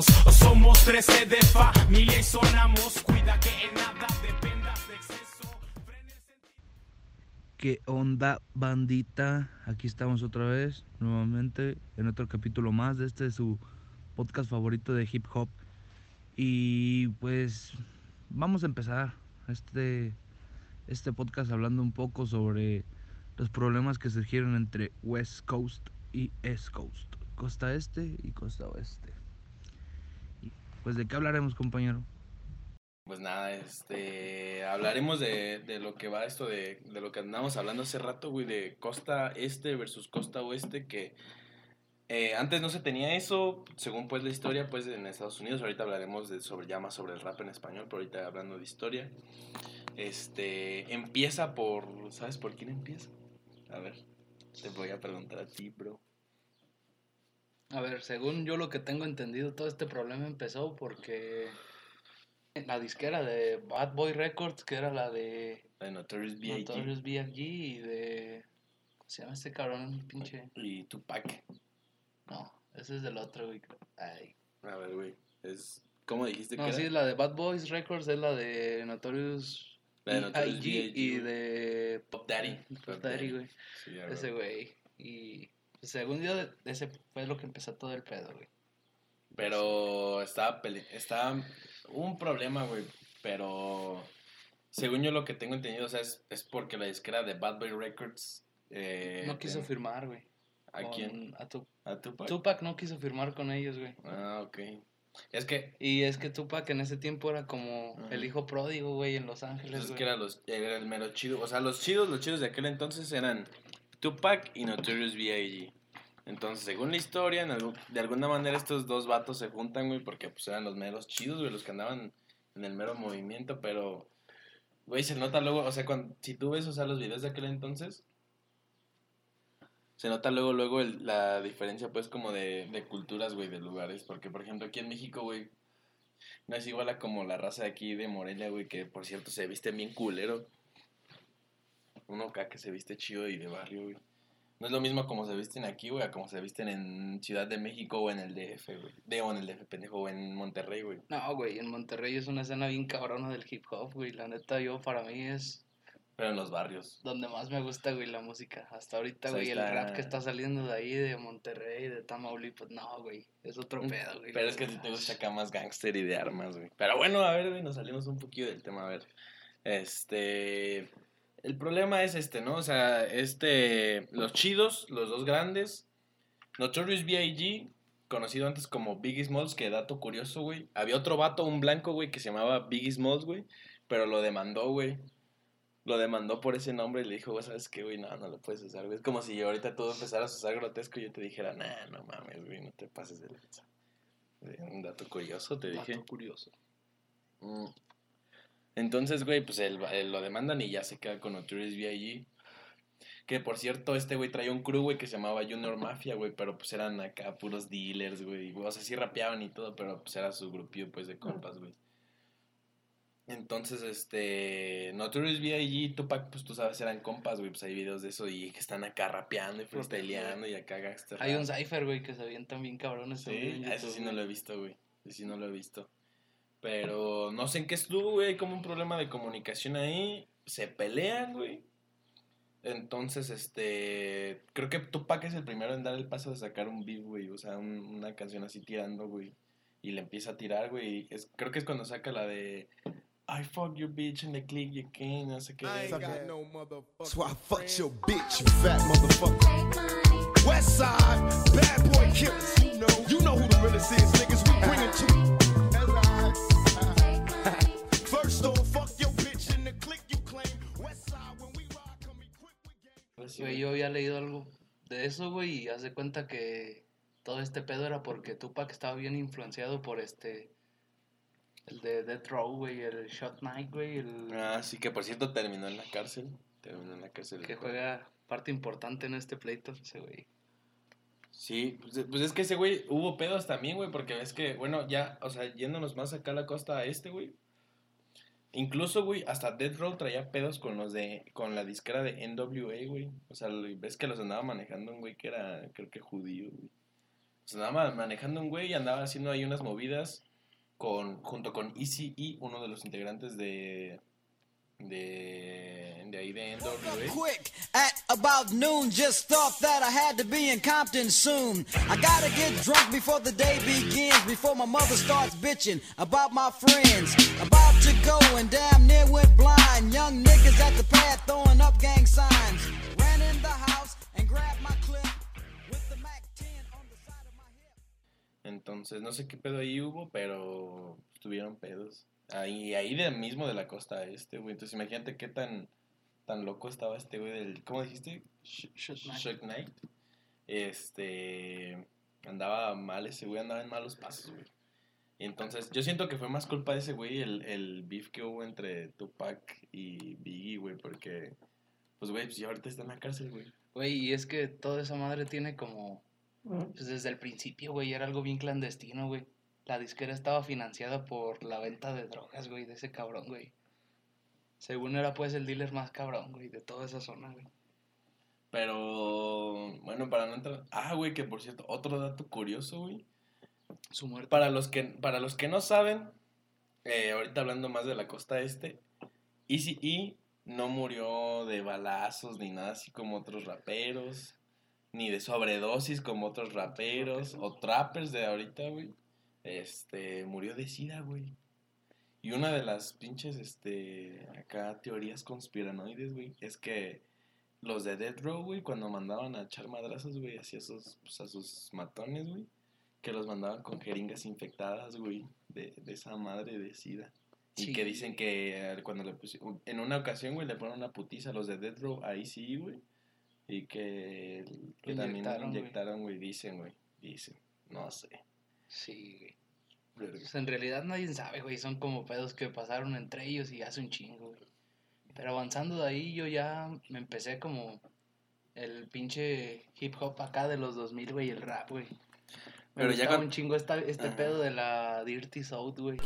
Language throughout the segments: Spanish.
Somos 13 de familia y sonamos. Cuida que en nada dependas de exceso. ¿Qué onda, bandita? Aquí estamos otra vez, nuevamente, en otro capítulo más de este su podcast favorito de hip hop. Y pues vamos a empezar este, este podcast hablando un poco sobre los problemas que surgieron entre West Coast y East Coast, costa este y costa oeste. Pues de qué hablaremos, compañero. Pues nada, este, hablaremos de, de lo que va esto de, de lo que andamos hablando hace rato, güey, de costa este versus costa oeste, que eh, antes no se tenía eso, según pues la historia, pues en Estados Unidos, ahorita hablaremos de, sobre, ya más sobre el rap en español, pero ahorita hablando de historia, este, empieza por, ¿sabes por quién empieza? A ver, te voy a preguntar a ti, bro. A ver, según yo lo que tengo entendido, todo este problema empezó porque la disquera de Bad Boy Records, que era la de De Notorious B.I.G. Notorious B.I.G. y de... ¿Cómo se llama este cabrón? Pinche... y Tupac. No, ese es del otro, güey. Ay. A ver, güey, es, ¿cómo dijiste que No, sí, la de Bad Boys Records es la de Notorious La de Notorious B.I.G. Y de... Pop Daddy. Pop Daddy, güey. Sí, Ese güey. Y según yo, ese fue lo que empezó todo el pedo, güey. Pero estaba, pele- estaba un problema, güey. Pero según yo lo que tengo entendido, o sea, es, es porque la disquera de Bad Boy Records. Eh, No quiso ten- firmar, güey. ¿A con- quién? A tu- ¿A Tupac? Tupac no quiso firmar con ellos, güey. Ah, ok. Es que, Y es que Tupac en ese tiempo era como el hijo pródigo, güey, en Los Ángeles, es güey. que era, los, era el mero chido. O sea, los chidos, los chidos de aquel entonces eran Tupac y Notorious B.I.G. Entonces, según la historia, en algún- de alguna manera estos dos vatos se juntan, güey, porque pues eran los meros chidos, güey, los que andaban en el mero movimiento, pero, güey, se nota luego, o sea, cuando, si tú ves, o sea, los videos de aquel entonces, se nota luego, luego el- la diferencia, pues, como de, de culturas, güey, de lugares, porque, por ejemplo, aquí en México, güey, no es igual a como la raza de aquí de Morelia, güey, que, por cierto, se viste bien culero. Uno acá que se viste chido y de barrio, güey. No es lo mismo como se visten aquí, güey, a como se visten en Ciudad de México o en el DF, güey. De, o en el DF, pendejo, o en Monterrey, güey. No, güey, en Monterrey es una escena bien cabrona del hip hop, güey. La neta, yo para mí es Pero en los barrios. donde más me gusta, güey, la música. Hasta ahorita, O sea, güey, el está- rap que está saliendo de ahí, de Monterrey, de Tamaulipas, no, güey, es otro pedo, güey. Pero es que ti te gusta acá más gangster y de armas, güey. Pero bueno, a ver, güey, nos salimos un poquillo del tema, a ver. Este. El problema es este, ¿no? O sea, este. Los chidos, los dos grandes. Notorious B.I.G., conocido antes como Biggie Smalls, que dato curioso, güey. Había otro vato, un blanco, güey, que se llamaba Biggie Smalls, güey. Pero lo demandó, güey. Lo demandó por ese nombre y le dijo, güey, ¿sabes qué, güey? No, no lo puedes usar, güey. Es como si ahorita tú empezaras a usar grotesco y yo te dijera, nah, no mames, güey, no te pases de lanza. Eh, Un dato curioso, te dije. Dato curioso. Mm. Entonces, güey, pues él, él lo demandan y ya se queda con Notorious B.I.G. Que por cierto, este güey traía un crew, güey, que se llamaba Junior Mafia, güey, pero pues eran acá puros dealers, güey. O sea, sí rapeaban y todo, pero pues era su grupillo, pues, de compas, güey. Entonces, este, Notorious B.I.G. Tupac, pues tú sabes, eran compas, güey, pues hay videos de eso y que están acá rapeando y freestyleando y acá gangster Hay un cipher, güey, que se avientan bien cabrones. Sí, YouTube, sí no lo he visto, güey. Ese sí no lo he visto. Pero no sé en qué estuvo, güey. Hay como un problema de comunicación ahí. Se pelean, güey. Entonces, este. Creo que Tupac es el primero en dar el paso de sacar un beat, güey. O sea, un- una canción así tirando, güey. Y le empieza a tirar, güey. Es, creo que es cuando saca la de. I fuck your bitch in the click you can, no sé qué. I ain't got no motherfucker. So I fucked your bitch, you fat motherfucker. West side, bad boy killers. You know, you know who the realest is, niggas. We bring it to you. Sí, Güey, yo había leído algo de eso, güey, y haz de cuenta que todo este pedo era porque Tupac estaba bien influenciado por este. El de Death Row, güey, el Shot Knight, güey, el Ah, sí, que por cierto terminó en la cárcel. Terminó en la cárcel. que juega parte importante en este pleito, ese güey. Sí, pues, pues es que ese güey hubo pedos también, güey, porque es que, bueno, ya, o sea, yéndonos más acá a la costa este, güey. Incluso, güey, hasta Death Row traía pedos con los de, con la disquera de NWA, güey. O sea, ves que los andaba manejando un güey que era, creo que judío, güey. Los andaba manejando un güey y andaba haciendo ahí unas movidas con, junto con ECE, uno de los integrantes de, de, de ahí de NWA. Quick, at about noon, just thought that I had to be in Compton soon. I gotta get drunk before the day begins, before my mother starts bitching about my friends. About to go and damn near went blind. Young niggas at the pad throwing up gang signs. Ran in the house and grabbed my clip with the Mac 10 on the side of my hip. Entonces, no sé qué pedo ahí hubo, pero tuvieron pedos. Ahí, ahí de mismo de la costa este, güey. Entonces, imagínate qué tan, tan loco estaba este güey del. ¿Cómo dijiste? Sh- Shook Knight. Este. Andaba mal ese güey, andaba en malos pasos, güey. Y entonces, yo siento que fue más culpa de ese güey el, el beef que hubo entre Tupac y Biggie, güey, porque. Pues, güey, pues ya ahorita está en la cárcel, güey. Güey, y es que toda esa madre tiene como. Pues desde el principio, güey, era algo bien clandestino, güey. La disquera estaba financiada por la venta de drogas, güey, de ese cabrón, güey. Según era, pues, el dealer más cabrón, güey, de toda esa zona, güey. Pero. Bueno, para no entrar. Ah, güey, que por cierto, otro dato curioso, güey. Su muerte. Para los que, para los que no saben, eh, ahorita hablando más de la costa este, Easy E no murió de balazos ni nada así como otros raperos, ni de sobredosis como otros raperos o trappers de ahorita, güey. Este, murió de sida, güey. Y una de las pinches, este, acá teorías conspiranoides, güey, es que los de Death Row, güey, cuando mandaban a echar madrazos, güey, hacia sus, pues, a sus matones, güey, que los mandaban con jeringas infectadas, güey, de, de esa madre de sida. Y Sí. que dicen que eh, cuando le pusieron, en una ocasión, güey, le ponen una putiza a los de Death Row, ahí sí, güey. Y que, que también inyectaron, güey, dicen, güey, dicen, no sé. Sí, güey. Verga. Pues en realidad nadie sabe, güey. Son como pedos que pasaron entre ellos y hace un chingo, güey. Pero avanzando de ahí, yo ya me empecé como el pinche hip hop acá de los 2000, güey, el rap, güey. Me Pero ya con- un chingo esta- este Ajá. pedo de la Dirty South, güey.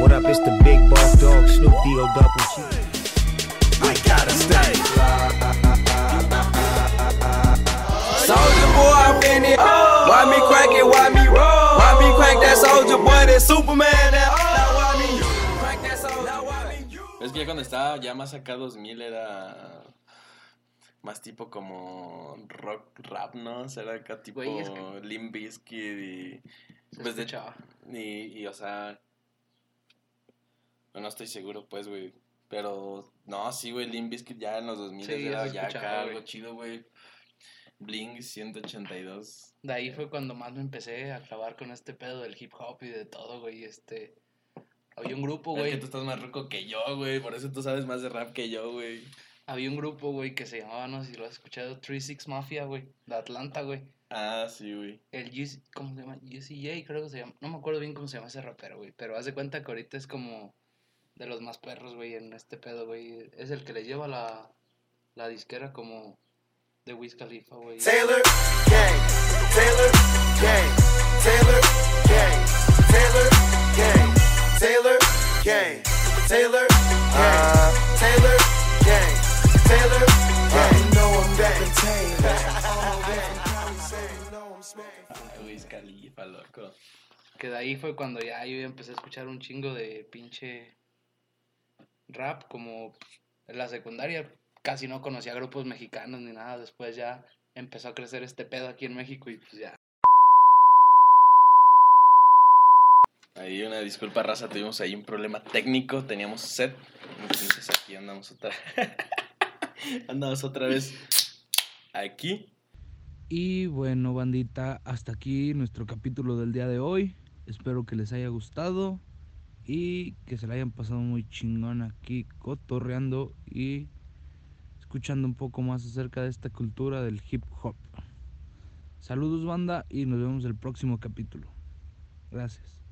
What up, it's the big boss dog, Snoop D-O double. We gotta stay. Soldier boy, I'm in it. Why me crack it? Why me soldier boy? That Superman? That now why me crack that soldier? Now why me you? Es que ya cuando estaba ya más acá 2000 era más tipo como rock rap, ¿no? O sea, era acá tipo Güey, es que- Limp Bizkit y... Se Pues de escuchaba. Y, y, o sea... No estoy seguro, pues, güey. Pero, no, sí, güey, Limp Bizkit ya en los 2000 Sí, era se ya escuchaba, acá algo chido, güey. Blink 182. De ahí fue cuando más me empecé a clavar con este pedo del hip hop y de todo, güey. Este. Había un grupo, Es que güey. tú estás más rico que yo, güey. Por eso tú sabes más de rap que yo, güey. Había un grupo, güey, que se llamaba, no sé si lo has escuchado, 36 Mafia, güey. De Atlanta, güey. Ah, sí, güey. El GC, ¿cómo se llama? GCJ, creo que se llama. No me acuerdo bien cómo se llama ese rapero, güey. Pero haz de cuenta que ahorita es como de los más perros, güey, en este pedo, güey. Es el que le lleva la, la disquera como de Wiz Khalifa, güey. Taylor Gang, Taylor Gang, Taylor Gang, Taylor Gang, Taylor Gang, Taylor Gang, Taylor Gang, Taylor Gang. You know I'm rapping Taylor. You know I'm smoking. Wiz Khalifa, loco. Que de ahí fue cuando ya yo empecé a escuchar un chingo de pinche rap, como en la secundaria casi no conocía grupos mexicanos ni nada, después ya empezó a crecer este pedo aquí en México y pues ya. Ahí una disculpa, raza, tuvimos ahí un problema técnico, teníamos set, entonces aquí andamos otra andamos otra vez aquí. Y bueno, bandita, hasta aquí nuestro capítulo del día de hoy. Espero que les haya gustado y que se la hayan pasado muy chingón aquí cotorreando y escuchando un poco más acerca de esta cultura del hip hop. Saludos banda y nos vemos el próximo capítulo. Gracias.